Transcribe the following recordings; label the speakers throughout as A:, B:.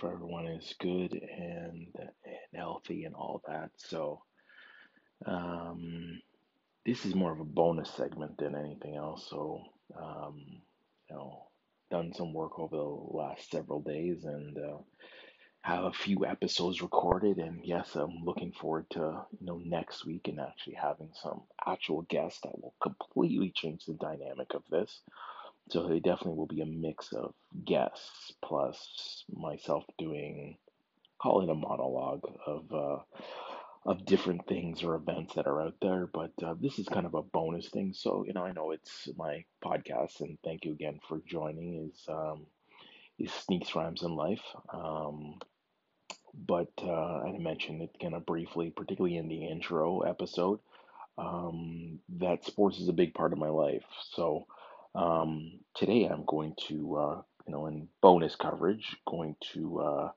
A: Hope everyone is good and, and healthy and all that. So, um, this is more of a bonus segment than anything else. So, um, you know, done some work over the last several days and uh, have a few episodes recorded. And yes, I'm looking forward to you know next week and actually having some actual guests that will completely change the dynamic of this. So it definitely will be a mix of guests plus myself doing, call it a monologue of uh, of different things or events that are out there. But uh, this is kind of a bonus thing. So you know, I know it's my podcast, and thank you again for joining. Is um, is Sneaks Rhymes in Life. Um, but uh, I mentioned it kind of briefly, particularly in the intro episode, um, that sports is a big part of my life. So um, today I'm going to, uh, you know, in bonus coverage, going to uh,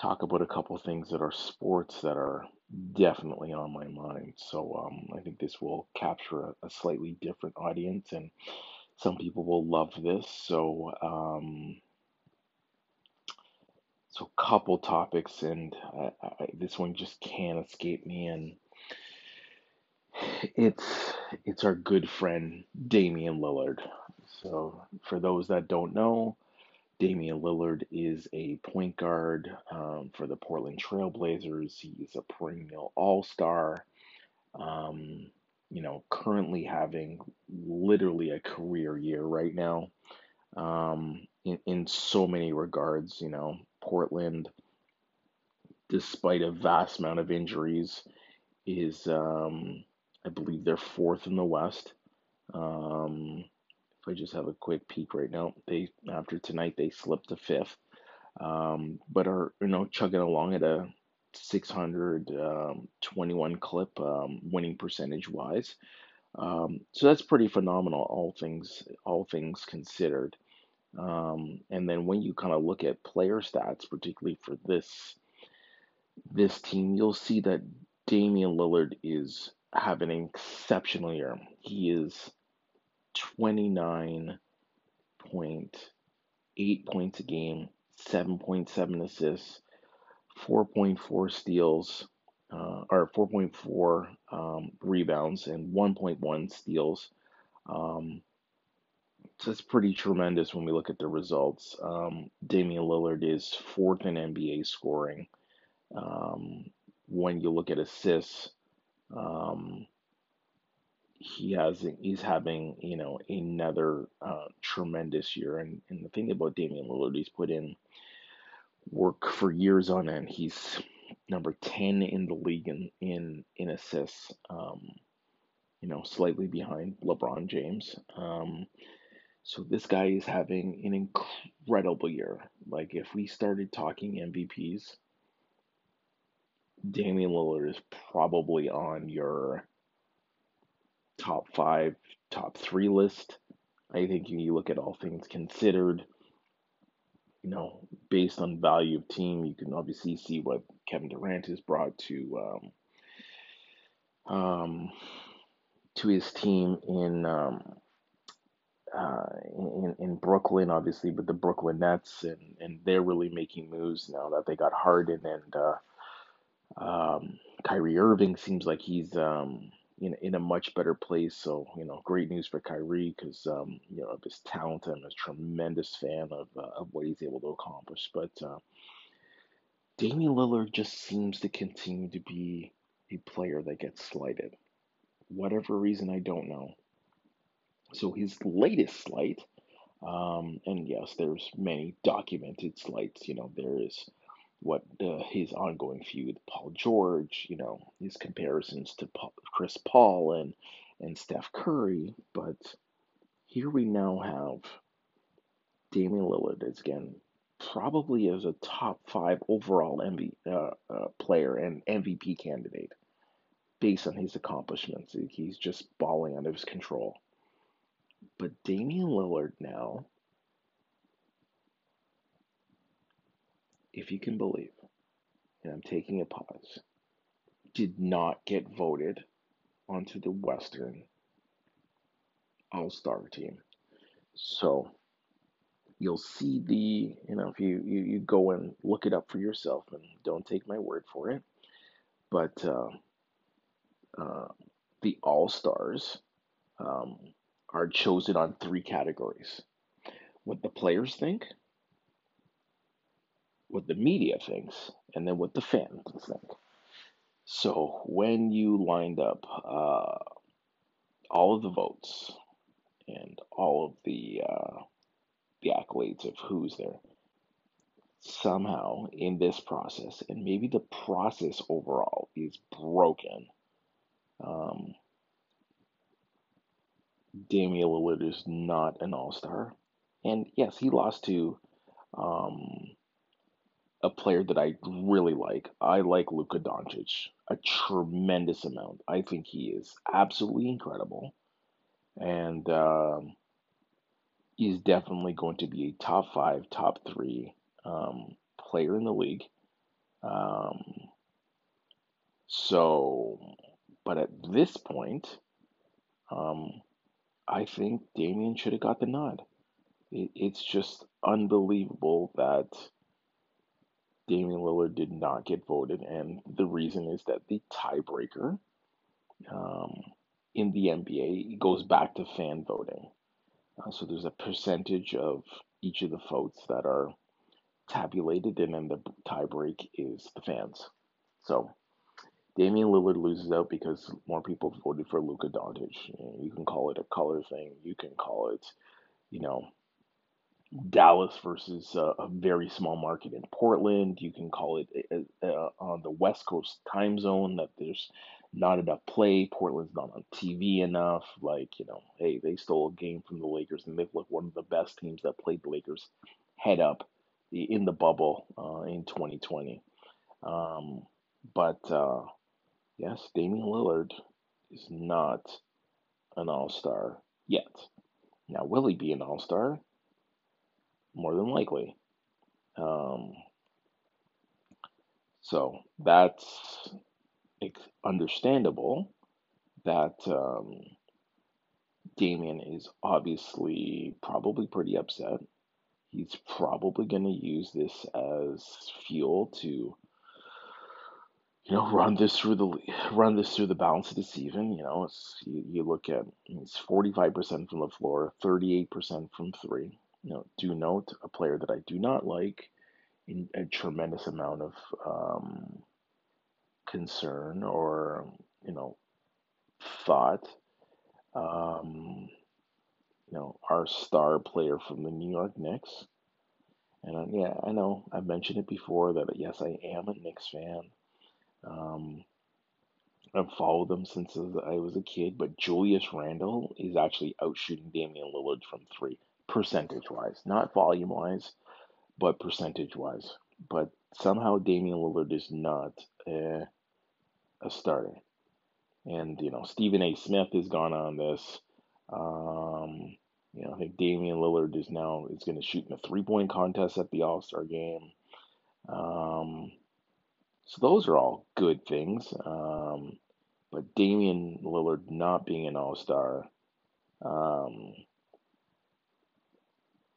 A: talk about a couple things that are sports that are definitely on my mind. So um, I think this will capture a, a slightly different audience, and some people will love this. So um, so couple topics, and I, I, this one just can't escape me, and it's it's our good friend Damian Lillard. So for those that don't know, Damian Lillard is a point guard um, for the Portland Trailblazers. He's a perennial All Star. Um, you know, currently having literally a career year right now. Um, in in so many regards, you know, Portland, despite a vast amount of injuries, is um, I believe they're fourth in the West. Um, if I just have a quick peek right now, they after tonight they slipped to fifth, um, but are you know chugging along at a 621 clip, um, winning percentage wise. Um, so that's pretty phenomenal, all things all things considered. Um, and then when you kind of look at player stats, particularly for this this team, you'll see that Damian Lillard is having an exceptional year. He is 29.8 points a game, 7.7 assists, 4.4 steals, uh, or 4.4 um, rebounds, and 1.1 steals. Um, so that's pretty tremendous when we look at the results. Um, Damian Lillard is fourth in NBA scoring. Um, when you look at assists, um, he has he's having you know another uh, tremendous year. And, and the thing about Damian Lillard, he's put in work for years on end. He's number ten in the league in in in assists. Um, you know, slightly behind LeBron James. Um, so this guy is having an incredible year. Like if we started talking MVPs, Damian Lillard is probably on your top five, top three list. I think you look at all things considered, you know, based on value of team, you can obviously see what Kevin Durant has brought to um, um, to his team in um, uh, in in Brooklyn, obviously with the Brooklyn Nets, and and they're really making moves now that they got Harden and uh, um, Kyrie Irving seems like he's um, in in a much better place. So you know, great news for Kyrie because um, you know of his talent. I'm a tremendous fan of uh, of what he's able to accomplish. But uh, Damian Lillard just seems to continue to be a player that gets slighted. Whatever reason, I don't know. So his latest slight, um, and yes, there's many documented slights. You know, there is what uh, his ongoing feud with Paul George, you know, his comparisons to Paul, Chris Paul and and Steph Curry, but here we now have Damian Lillard again probably as a top five overall MV, uh, uh, player and MVP candidate based on his accomplishments. He's just balling out of his control. But Damian Lillard now, if you can believe, and I'm taking a pause, did not get voted onto the Western All Star team. So you'll see the you know if you, you you go and look it up for yourself and don't take my word for it but uh, uh, the all stars um, are chosen on three categories what the players think what the media thinks and then what the fans think so when you lined up uh, all of the votes and all of the uh, the accolades of who's there somehow in this process, and maybe the process overall is broken. Um, Damian Lillard is not an all star. And yes, he lost to um, a player that I really like. I like Luka Doncic a tremendous amount. I think he is absolutely incredible. And um, he's definitely going to be a top five, top three um, player in the league. Um, so, but at this point, um, I think Damian should have got the nod. It, it's just unbelievable that Damian Lillard did not get voted, and the reason is that the tiebreaker um, in the NBA goes back to fan voting. Uh, so there's a percentage of each of the votes that are tabulated, and then the tiebreak is the fans. So Damian Lillard loses out because more people voted for Luka Doncic. You can call it a color thing. You can call it, you know, Dallas versus a, a very small market in Portland. You can call it uh, on the West Coast time zone that there's not enough play. Portland's not on TV enough. Like, you know, hey, they stole a game from the Lakers and they've looked one of the best teams that played the Lakers head up in the bubble uh, in 2020. Um, but uh, yes, Damian Lillard is not an all star yet. Now, will he be an all star? More than likely. Um, so that's understandable that um, Damian is obviously probably pretty upset. He's probably going to use this as fuel to, you know, run this through the run this through the balance of the season. You know, you, you look at it's forty five percent from the floor, thirty eight percent from three. You know, do note a player that I do not like in a tremendous amount of um, concern or you know thought. Um, you know, our star player from the New York Knicks. And uh, yeah, I know I've mentioned it before that yes, I am a Knicks fan. Um, I've followed them since I was a kid, but Julius Randle is actually out shooting Damian Lillard from three percentage wise, not volume wise, but percentage wise. But somehow Damian Lillard is not a, a starter. And, you know, Stephen A. Smith has gone on this. Um, you know, I think Damian Lillard is now is going to shoot in a three point contest at the All Star game. Um, so those are all good things. Um, but Damian Lillard not being an All Star, um,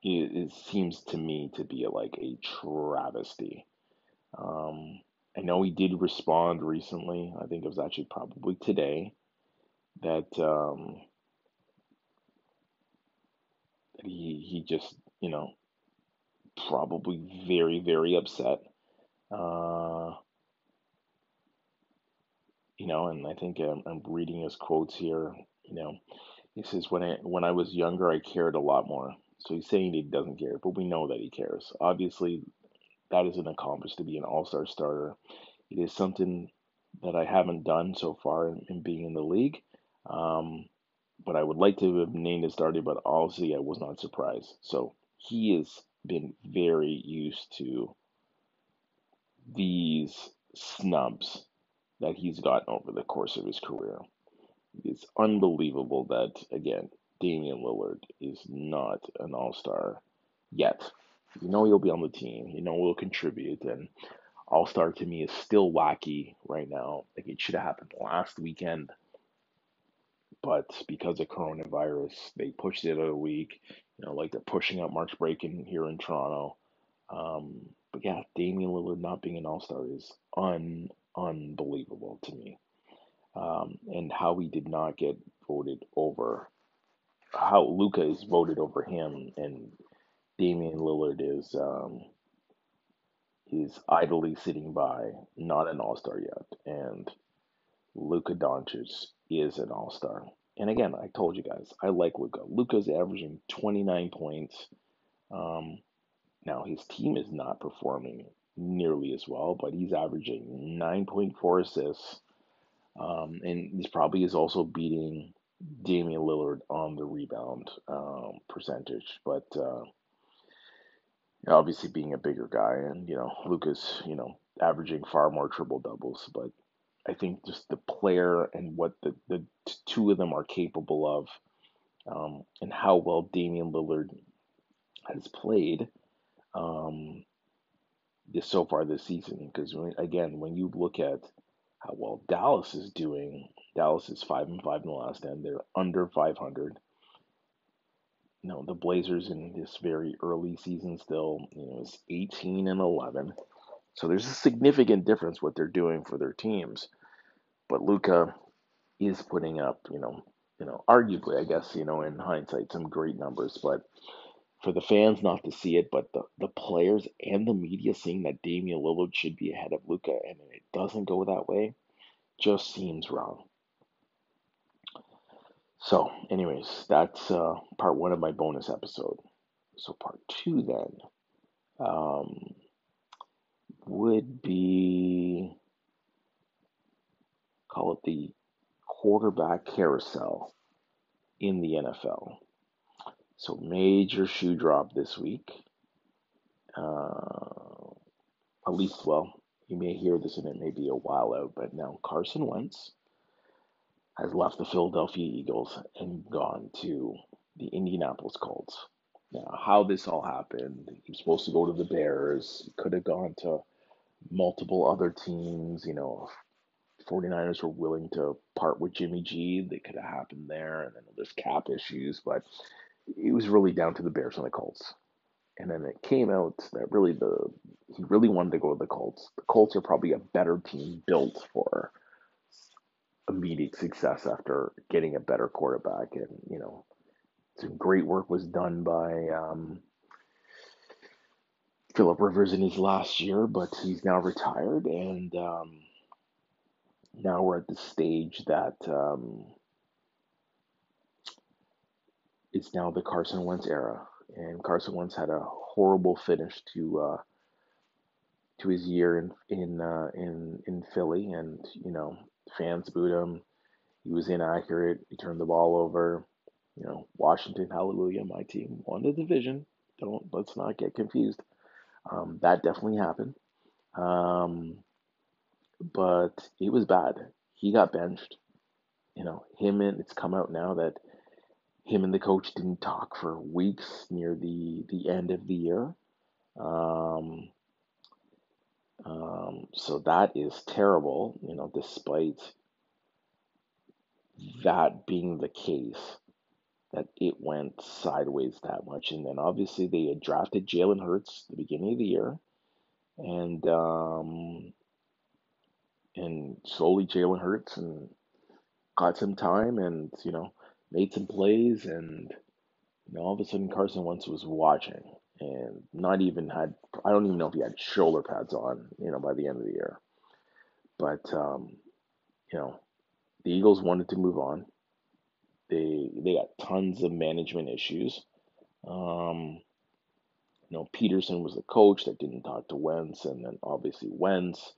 A: it, it seems to me to be like a travesty. Um, I know he did respond recently. I think it was actually probably today that um, that he he just you know probably very very upset. Uh, you know, and I think I'm, I'm reading his quotes here. You know, he says when I when I was younger, I cared a lot more. So he's saying he doesn't care, but we know that he cares. Obviously, that is an accomplishment to be an all star starter. It is something that I haven't done so far in, in being in the league. Um, but I would like to have named it starter, but obviously I was not surprised. So he has been very used to these snubs that he's gotten over the course of his career. It's unbelievable that, again, Damian Lillard is not an all star yet. You know he'll be on the team. You know he'll contribute, and all star to me is still wacky right now. Like it should have happened last weekend, but because of coronavirus, they pushed it a week. You know, like they're pushing out March break in here in Toronto. Um, but yeah, Damian Lillard not being an All Star is un unbelievable to me. Um, and how he did not get voted over, how Luka is voted over him, and Damian Lillard is um, is idly sitting by, not an All Star yet, and Luka Doncic is an All Star. And again, I told you guys, I like Luka. Luka's averaging 29 points. Um, now his team is not performing nearly as well, but he's averaging 9.4 assists. Um, and this probably is also beating Damian Lillard on the rebound um, percentage. But uh, obviously being a bigger guy, and you know, Luka's you know averaging far more triple doubles. But I think just the player and what the the two of them are capable of, um, and how well Damian Lillard has played um, this so far this season. Because again, when you look at how well Dallas is doing, Dallas is five and five in the last ten. They're under 500 you know, the Blazers in this very early season still, you know, is 18 and 11. So there's a significant difference what they're doing for their teams. But Luka is putting up, you know, you know, arguably, I guess, you know, in hindsight, some great numbers. But for the fans not to see it, but the, the players and the media seeing that Damian Lillard should be ahead of Luka and it doesn't go that way, just seems wrong. So, anyways, that's uh, part one of my bonus episode. So, part two then um, would be call it the quarterback carousel in the NFL. So, major shoe drop this week. Uh, at least, well, you may hear this and it may be a while out, but now Carson Wentz has left the Philadelphia Eagles and gone to the Indianapolis Colts. Now, how this all happened, he was supposed to go to the Bears, he could have gone to multiple other teams, you know, 49ers were willing to part with Jimmy G, they could have happened there, and then there's cap issues, but it was really down to the Bears and the Colts. And then it came out that really the he really wanted to go to the Colts. The Colts are probably a better team built for immediate success after getting a better quarterback. And, you know, some great work was done by um, Philip Rivers in his last year, but he's now retired. And um, now we're at the stage that um, it's now the Carson Wentz era. And Carson Wentz had a horrible finish to uh, to his year in in uh, in in Philly, and you know fans booed him. He was inaccurate. He turned the ball over. You know, Washington, hallelujah, my team won the division. Don't let's not get confused. Um, that definitely happened. Um, but it was bad. He got benched. You know, him and it's come out now that him and the coach didn't talk for weeks near the the end of the year. Um, um, so that is terrible, you know, despite that being the case, that it went sideways that much. And then obviously they had drafted Jalen Hurts the beginning of the year. And um, and slowly Jalen Hurts and got some time and, you know, made some plays and you know, all of a sudden Carson Wentz was watching and not even had I don't even know if he had shoulder pads on, you know, by the end of the year. But um, you know, the Eagles wanted to move on. They they got tons of management issues. Um, you know, Pederson was the coach that didn't talk to Wentz, and then obviously Wentz,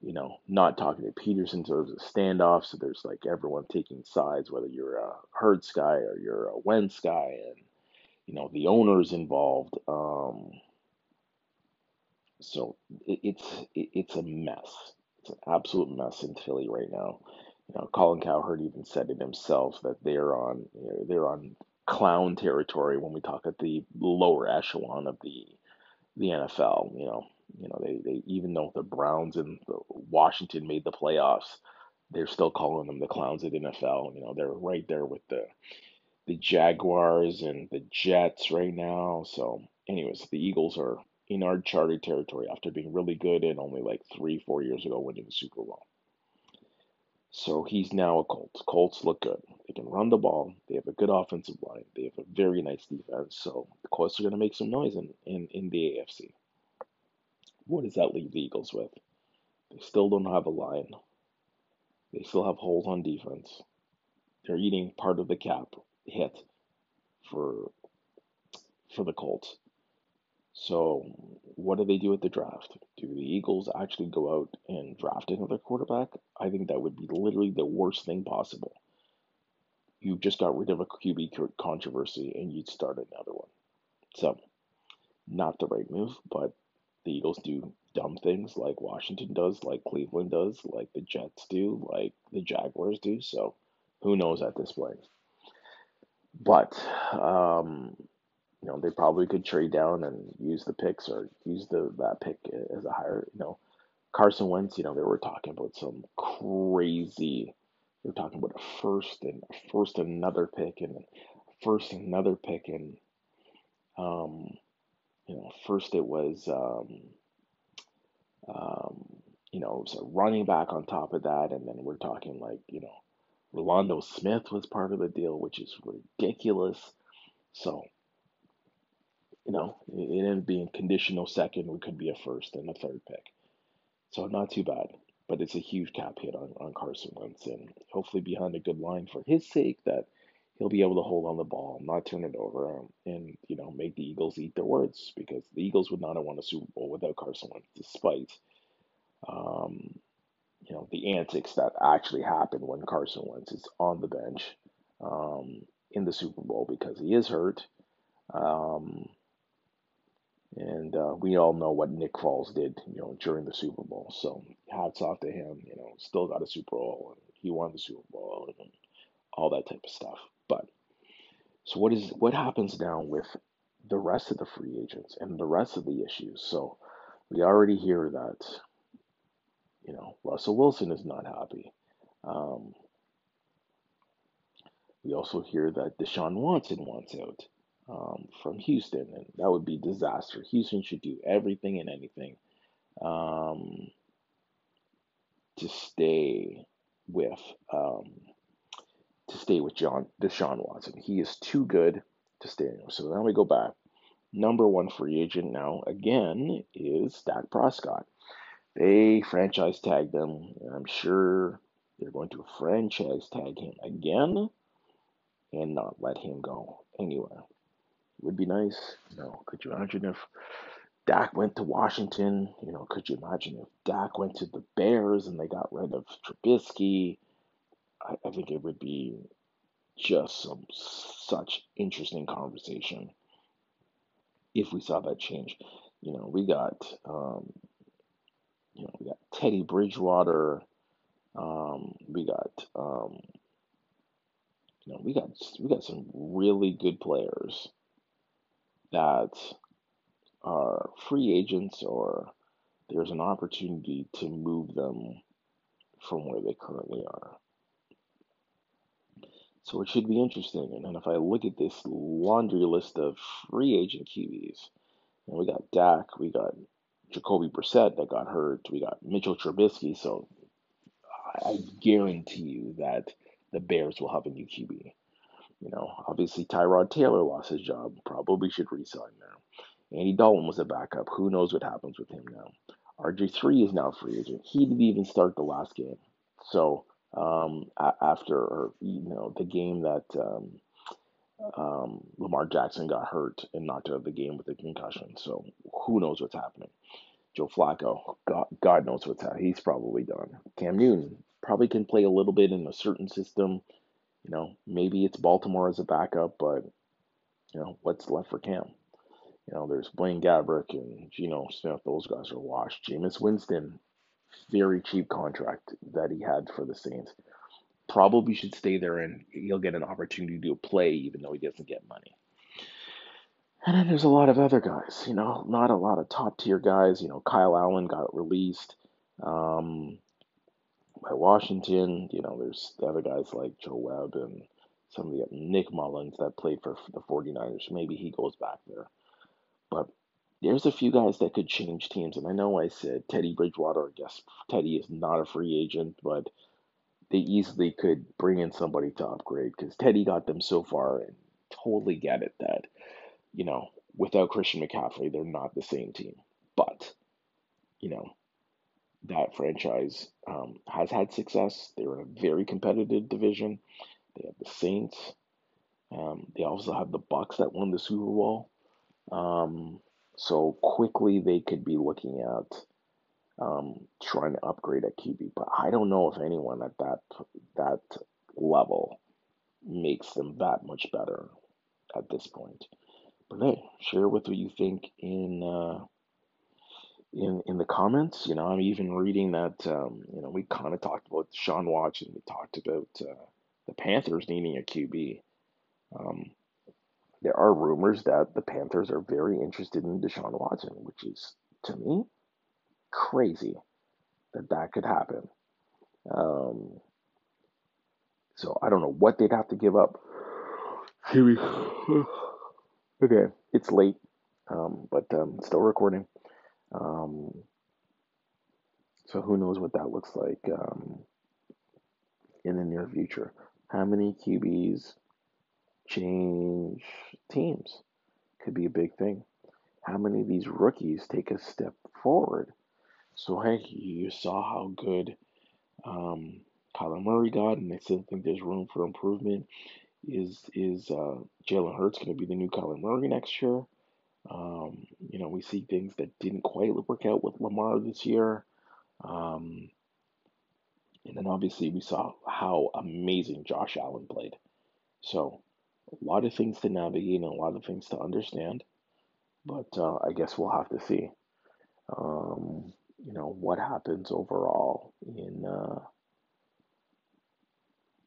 A: you know, not talking to Pederson, so there was a standoff. So there's like everyone taking sides, whether you're a Hurts guy or you're a Wentz guy, and you know the owners involved. Um, so it, it's it, it's a mess. It's an absolute mess in Philly right now. You know, Colin Cowherd even said it himself that they're on you know, they're on clown territory when we talk at the lower echelon of the the NFL. You know, you know they, they even though the Browns and the Washington made the playoffs, they're still calling them the clowns at NFL. You know, they're right there with the the Jaguars and the Jets right now. So, anyways, the Eagles are in uncharted territory after being really good and only like three, four years ago winning the Super Bowl. So he's now a Colts. Colts look good. They can run the ball. They have a good offensive line. They have a very nice defense. So the Colts are going to make some noise in, in, in the AFC. What does that leave the Eagles with? They still don't have a line. They still have holes on defense. They're eating part of the cap hit for for the Colts. So, what do they do at the draft? Do the Eagles actually go out and draft another quarterback? I think that would be literally the worst thing possible. You just got rid of a QB controversy and you'd start another one. So, not the right move, but the Eagles do dumb things like Washington does, like Cleveland does, like the Jets do, like the Jaguars do. So, who knows at this point? But um, you know, they probably could trade down and use the picks or use the that pick as a higher, you know, Carson Wentz, you know, they were talking about some crazy they were talking about a first and a first another pick and first another pick and um you know, first it was um um you know, it was a running back on top of that, and then we're talking like, you know, Rolando Smith was part of the deal, which is ridiculous. So you know, it ended being conditional second, it could be a first and a third pick. So not too bad, but it's a huge cap hit on, on Carson Wentz, and hopefully behind a good line for his sake that he'll be able to hold on the ball, not turn it over, and you know make the Eagles eat their words because the Eagles would not have won a Super Bowl without Carson Wentz, despite um, you know the antics that actually happen when Carson Wentz is on the bench um, in the Super Bowl because he is hurt. Um, and uh, we all know what Nick Foles did, you know, during the Super Bowl. So hats off to him. You know, still got a Super Bowl, and he won the Super Bowl, and all that type of stuff. But so what is what happens now with the rest of the free agents and the rest of the issues? So we already hear that, you know, Russell Wilson is not happy. Um, we also hear that Deshaun Watson wants out um, from Houston, and that would be disaster. Houston should do everything and anything um, to stay with um, to stay with John Deshaun Watson. He is too good to stay. So now we go back. Number one free agent now again is Dak Prescott. They franchise tagged him, I'm sure they're going to franchise tag him again and not let him go anywhere would be nice. You know, could you imagine if Dak went to Washington? You know, could you imagine if Dak went to the Bears and they got rid of Trubisky? I, I think it would be just some such interesting conversation if we saw that change. You know, we got um, you know we got Teddy Bridgewater. Um, we got um, you know we got we got some really good players that are free agents or there's an opportunity to move them from where they currently are. So it should be interesting. And if I look at this laundry list of free agent QBs, and we got Dak, we got Jacoby Brissett that got hurt, we got Mitchell Trubisky. So I guarantee you that the Bears will have a new QB. You know, obviously Tyrod Taylor lost his job. Probably should resign now. Andy Dalton was a backup. Who knows what happens with him now? RG3 is now free agent. He didn't even start the last game. So um, after, you know, the game that um, um, Lamar Jackson got hurt and knocked out of the game with a concussion. So who knows what's happening? Joe Flacco, God, God knows what's happening. He's probably done. Cam Newton probably can play a little bit in a certain system. You know, maybe it's Baltimore as a backup, but you know, what's left for Cam? You know, there's Blaine Gabbert and Geno Smith. Those guys are washed. Jameis Winston, very cheap contract that he had for the Saints. Probably should stay there and he'll get an opportunity to play even though he doesn't get money. And then there's a lot of other guys, you know, not a lot of top tier guys. You know, Kyle Allen got released. Um, by Washington. You know, there's the other guys like Joe Webb and some of the Nick Mullens that played for the 49ers. Maybe he goes back there. But there's a few guys that could change teams. And I know I said Teddy Bridgewater. I guess Teddy is not a free agent, but they easily could bring in somebody to upgrade because Teddy got them so far and totally get it that, you know, without Christian McCaffrey, they're not the same team. But, you know, that franchise um, has had success. They're in a very competitive division. They have the Saints. Um, they also have the Bucs that won the Super Bowl. Um, so quickly they could be looking at um, trying to upgrade at QB. But I don't know if anyone at that that level makes them that much better at this point. But hey, share with what you think in uh, in in the comments. You know, I'm even reading that. Um, you know, we kind of talked about Sean Watson. We talked about uh, the Panthers needing a QB. Um, there are rumors that the Panthers are very interested in Deshaun Watson, which is to me crazy that that could happen. Um, so I don't know what they'd have to give up. okay, it's late, um, but um, still recording. Um, so who knows what that looks like um, in the near future? How many QBs change teams? Could be a big thing. How many of these rookies take a step forward? So hey, you saw how good um, Kyler Murray got, and I still think there's room for improvement. Is is uh, Jalen Hurts going to be the new Kyler Murray next year? Um, you know, we see things that didn't quite work out with Lamar this year. Um, and then obviously we saw how amazing Josh Allen played. So a lot of things to navigate and a lot of things to understand. But uh, I guess we'll have to see, um, you know, what happens overall in uh,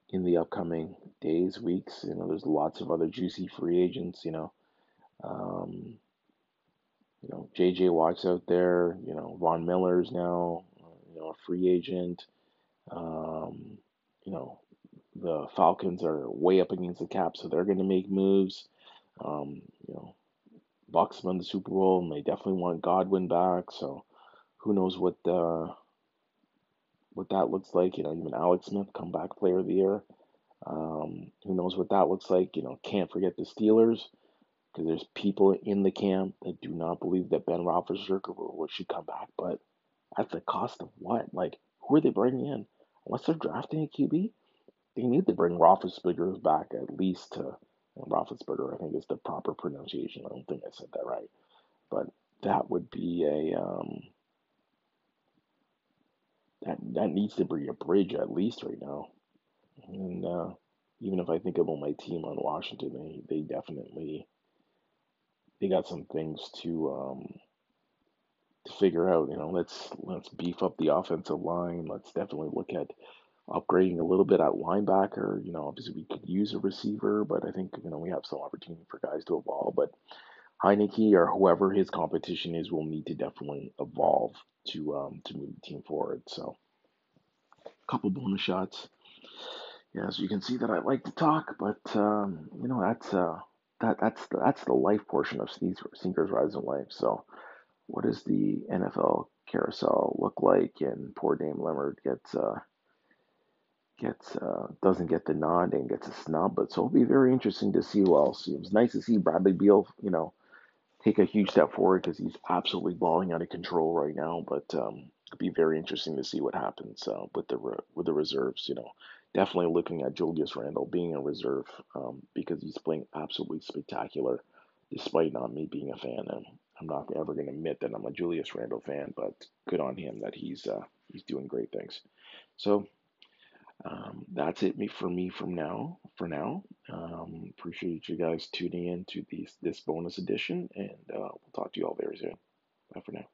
A: in the upcoming days, weeks. You know, there's lots of other juicy free agents. You know, um, you know, J.J. Watt's out there. You know, Von Miller's now, you know, a free agent. Um, you know, the Falcons are way up against the cap, so they're going to make moves. Um, you know, Bucs won the Super Bowl, and they definitely want Godwin back. So, who knows what the what that looks like? You know, even Alex Smith, comeback player of the year. Um, who knows what that looks like? You know, can't forget the Steelers because there's people in the camp that do not believe that Ben Roethlisberger should come back. But at the cost of what? Like, who are they bringing in? Unless they're drafting a QB, they need to bring Roethlisberger back at least to Roethlisberger. I think is the proper pronunciation. I don't think I said that right, but that would be a um, that that needs to be a bridge at least right now. And uh, even if I think about my team on Washington, they they definitely they got some things to um, to figure out. You know, let's let's beef up the offensive line. Let's definitely look at upgrading a little bit at linebacker. You know, obviously we could use a receiver, but I think you know we have some opportunity for guys to evolve. But Heinicke or whoever his competition is will need to definitely evolve to um, to move the team forward. So, a couple bonus shots. Yeah, so you can see that I like to talk, but um, you know that's uh, that that's the, that's the life portion of Sneakers Rise in Life. So, what does the NFL carousel look like? And poor Dame Lillard gets uh, gets uh, doesn't get the nod and gets a snub. But so it'll be very interesting to see who else. It was nice to see Bradley Beal, you know, take a huge step forward because he's absolutely balling out of control right now. But um, it'll be very interesting to see what happens uh, with the with the reserves. You know, definitely looking at Julius Randle being a reserve um, because he's playing absolutely spectacular, despite not me being a fan. And I'm not ever going to admit that I'm a Julius Randle fan, but good on him that he's uh, he's doing great things. So um, that's it for me from now. For now, um, appreciate you guys tuning in to these this bonus edition, and uh, we'll talk to you all very soon. Bye for now.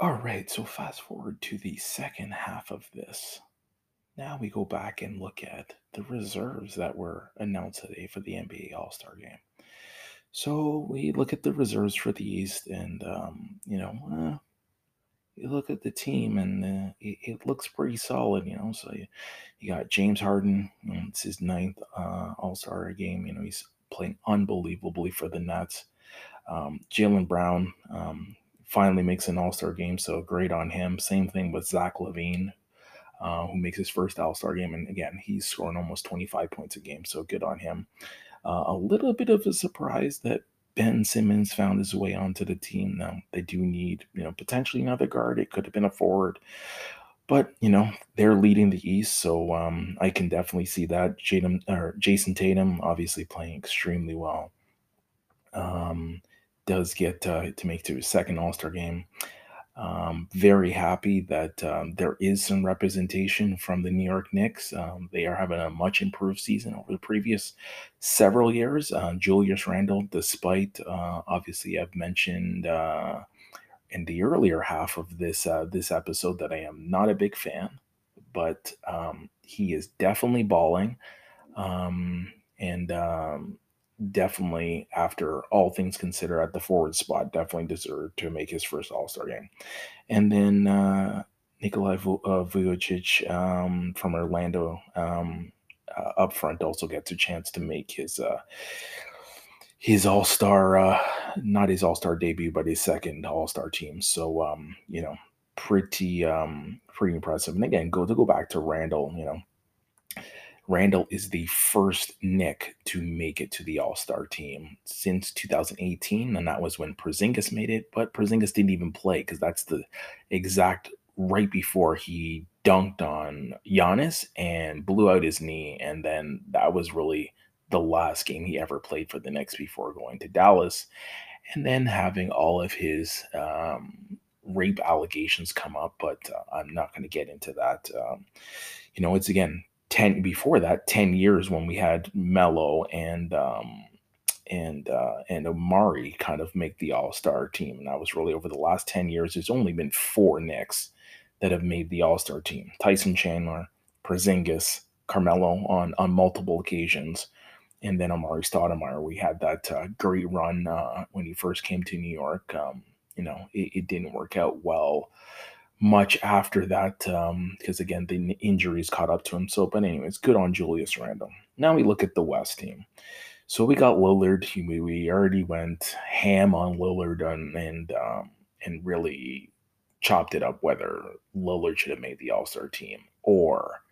A: All right, so fast forward to the second half of this. Now we go back and look at the reserves that were announced today for the NBA All Star game. So we look at the reserves for the East, and um, you know, uh, you look at the team and uh, it, it, looks pretty solid, you know. So you, you got James Harden, you know, it's his ninth uh, All Star game. You know, he's playing unbelievably for the Nets. Um, Jaylen Brown um, finally makes an All Star game, so great on him. Same thing with Zach LaVine, uh, who makes his first All Star game, and again, he's scoring almost 25 points a game, so good on him. Uh, a little bit of a surprise that Ben Simmons found his way onto the team. Now they do need, you know, potentially another guard. It could have been a forward, but you know they're leading the East, so um, I can definitely see that. Jayden or Jayson Tatum obviously playing extremely well. Um, does get uh, to make to his second All Star game. Um, very happy that um, there is some representation from the New York Knicks. Um, they are having a much improved season over the previous several years. Uh, Julius Randle, despite uh, obviously I've mentioned uh, in the earlier half of this uh, this episode that I am not a big fan, but um, he is definitely balling, um, and um, definitely, after all things considered, at the forward spot, definitely deserved to make his first All Star game. And then uh, Nikolai uh, Vucevic um, from Orlando um, uh, up front also gets a chance to make his uh, his All Star, uh, not his All Star debut, but his second All Star team. So um, you know, pretty um, pretty impressive. And again, go to go back to Randle. you know, Randle is the first Knick to make it to the All Star team since 2018, and that was when Porzingis made it. But Porzingis didn't even play because that's the exact right before he dunked on Giannis and blew out his knee, and then that was really the last game he ever played for the Knicks before going to Dallas, and then having all of his um, rape allegations come up. But uh, I'm not going to get into that. Um, you know, it's again 10 before that 10 years when we had Melo and um and uh and Amar'e kind of make the all-star team. And that was really over the last 10 years there's only been four Knicks that have made the all-star team. Tyson Chandler Porzingis Carmelo on on multiple occasions and then Amar'e Stoudemire. We had that uh, great run uh, when he first came to New York. Um you know it, it didn't work out well much after that because um, again the injuries caught up to him. So, but anyways, good on Julius Randle. Now we look at the West team. So we got Lillard. We, we already went ham on Lillard and and, um, and really chopped it up whether Lillard should have made the All Star team or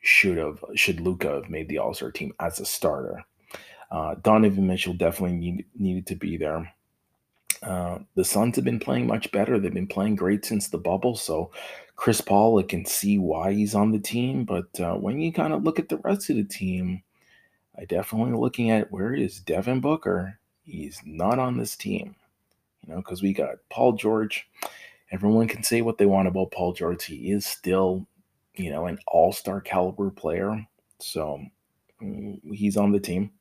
A: should have should Luka have made the All Star team as a starter. Uh, Donovan Mitchell definitely need, needed to be there. Uh, the Suns have been playing much better. They've been playing great since the bubble. So Chris Paul, I can see why he's on the team. But uh, when you kind of look at the rest of the team, I definitely looking at where is Devin Booker. He's not on this team, you know, because we got Paul George. Everyone can say what they want about Paul George. He is still, you know, an all-star caliber player. So mm, he's on the team.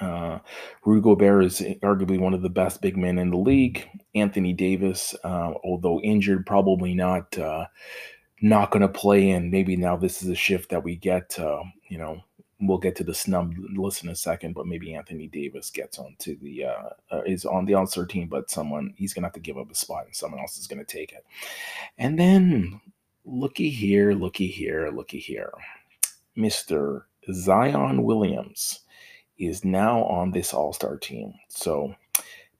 A: Uh, Rudy Gobert is arguably one of the best big men in the league. Anthony Davis, uh, although injured, probably not uh, not going to play. And maybe now this is a shift that we get. Uh, you know, we'll get to the snub list in a second, but maybe Anthony Davis gets onto the uh, uh, is on the All-Star team, but someone he's going to have to give up a spot, and someone else is going to take it. And then looky here, looky here, looky here, Mister Zion Williams is now on this All Star team. So,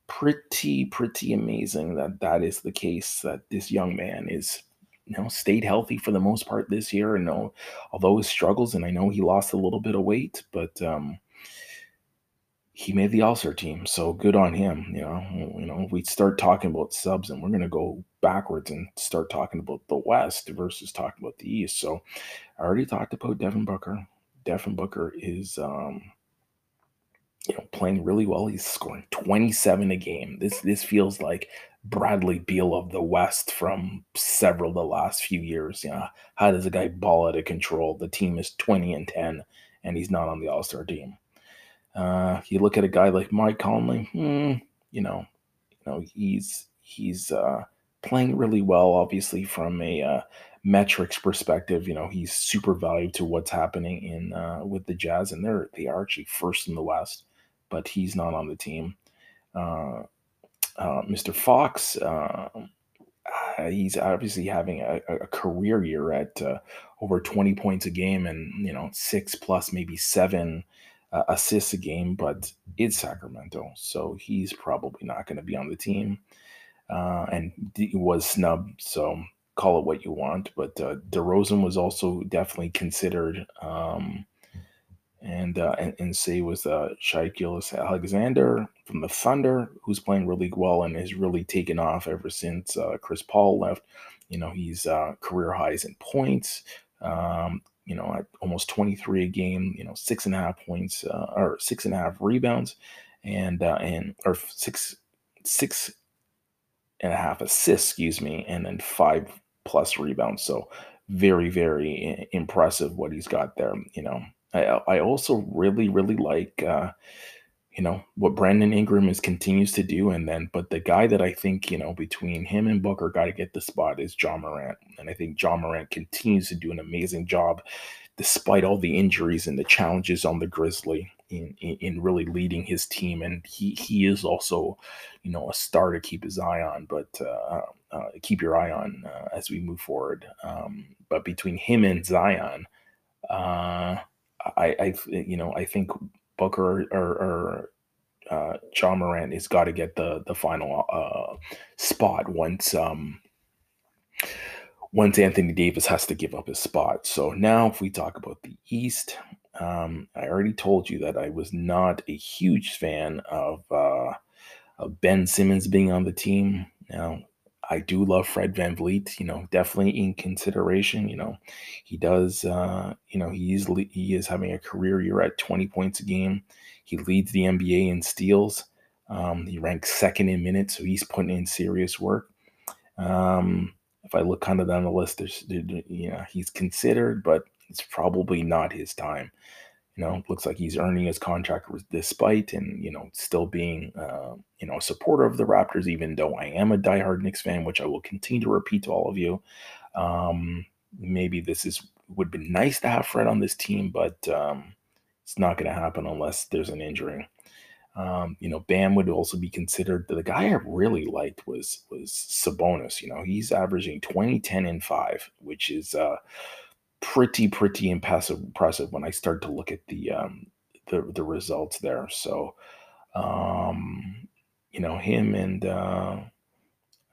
A: pretty, pretty amazing that that is the case, that this young man is. You know, stayed healthy for the most part this year, and know, although his struggles, and I know he lost a little bit of weight, but um, he made the All-Star team, so good on him. You know, you know, we start talking about subs, and we're gonna go backwards and start talking about the West versus talking about the East. So, I already talked about Devin Booker. Devin Booker is um, you know, playing really well. He's scoring 27 a game. This this feels like Bradley Beal of the West from several the last few years. You know, how does a guy ball out of control? The team is 20 and 10, and he's not on the All Star team. Uh, you look at a guy like Mike Conley. Hmm, you know, you know he's he's uh, playing really well. Obviously, from a uh, metrics perspective, you know he's super valued to what's happening in uh, with the Jazz, and they're they are actually first in the West but he's not on the team. Uh, uh, Mr. Fox, uh, uh, he's obviously having a, a career year at uh, over 20 points a game and you know six plus maybe seven uh, assists a game, but it's Sacramento, so he's probably not going to be on the team. And he was snubbed, so call it what you want. But uh, DeRozan was also definitely considered. Um, and, uh, and and say was uh, Shai Gilgeous-Alexander from the Thunder, who's playing really well and has really taken off ever since uh, Chris Paul left. You know, he's uh, career highs in points. Um, you know, at almost 23 a game. You know, six and a half points uh, or six and a half rebounds, and uh, and or six six and a half assists, excuse me, and then five plus rebounds. So very very impressive what he's got there. You know, I I also really really like uh, you know what Brandon Ingram is continues to do, and then but the guy that I think you know between him and Booker got to get the spot is Ja Morant, and I think Ja Morant continues to do an amazing job despite all the injuries and the challenges on the Grizzly in, in, in, really leading his team. And he he is also, you know, a star to keep his eye on, but uh, uh, keep your eye on uh, as we move forward. Um, but between him and Zion, uh, I, I you know I think Booker or, or uh, Ja Morant has got to get the the final uh, spot once um, once Anthony Davis has to give up his spot. So now, if we talk about the East, um, I already told you that I was not a huge fan of, uh, of Ben Simmons being on the team. Now, I do love Fred Van VanVleet, you know, definitely in consideration. You know, he does, uh, you know, he's he is having a career year at 20 points a game. He leads the NBA in steals. Um, he ranks second in minutes, so he's putting in serious work. Um, if I look kind of down the list, there's, you know, he's considered, but it's probably not his time. Know, looks like he's earning his contract despite and, you know, still being, uh, you know, a supporter of the Raptors, even though I am a diehard Knicks fan, which I will continue to repeat to all of you. Um, maybe this is would be nice to have Fred on this team, but um, it's not going to happen unless there's an injury. Um, you know, Bam would also be considered. The guy I really liked was was Sabonis. You know, he's averaging 20, 10, and 5, which is uh, pretty, pretty impressive, impressive when I start to look at the um, the, the results there. So, um, you know, him and uh,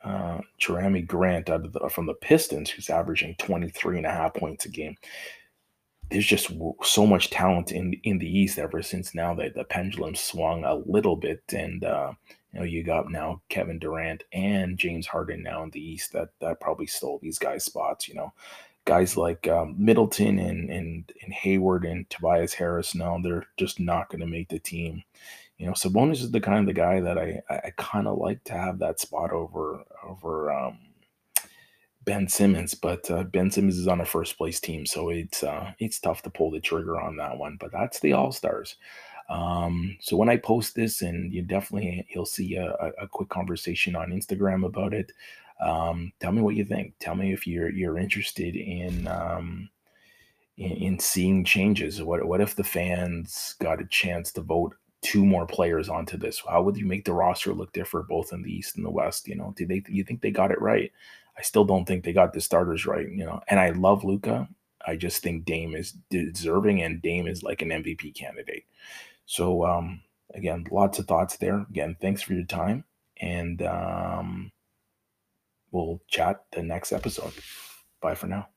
A: uh, Jerami Grant out of the, from the Pistons, who's averaging 23 and a half points a game. There's just so much talent in in the East ever since now that the pendulum swung a little bit, and uh, you know you got now Kevin Durant and James Harden now in the East that that probably stole these guys' spots. You know, guys like um, Middleton and, and and Hayward and Tobias Harris now they're just not going to make the team. You know, Sabonis is the kind of the guy that I I, kind of like to have that spot over over um, Ben Simmons, but uh, Ben Simmons is on a first place team, so it's uh, it's tough to pull the trigger on that one. But that's the All Stars. Um, so when I post this, and you definitely you'll see a, a quick conversation on Instagram about it. Um, tell me what you think. Tell me if you're you're interested in, um, in in, seeing changes. What what if the fans got a chance to vote two more players onto this? How would you make the roster look different, both in the East and the West? You know, do they you think they got it right? I still don't think they got the starters right. You know, and I love Luka. I just think Dame is deserving, and Dame is like an MVP candidate. So um, again, lots of thoughts there. Again, thanks for your time, and um, we'll chat the next episode. Bye for now.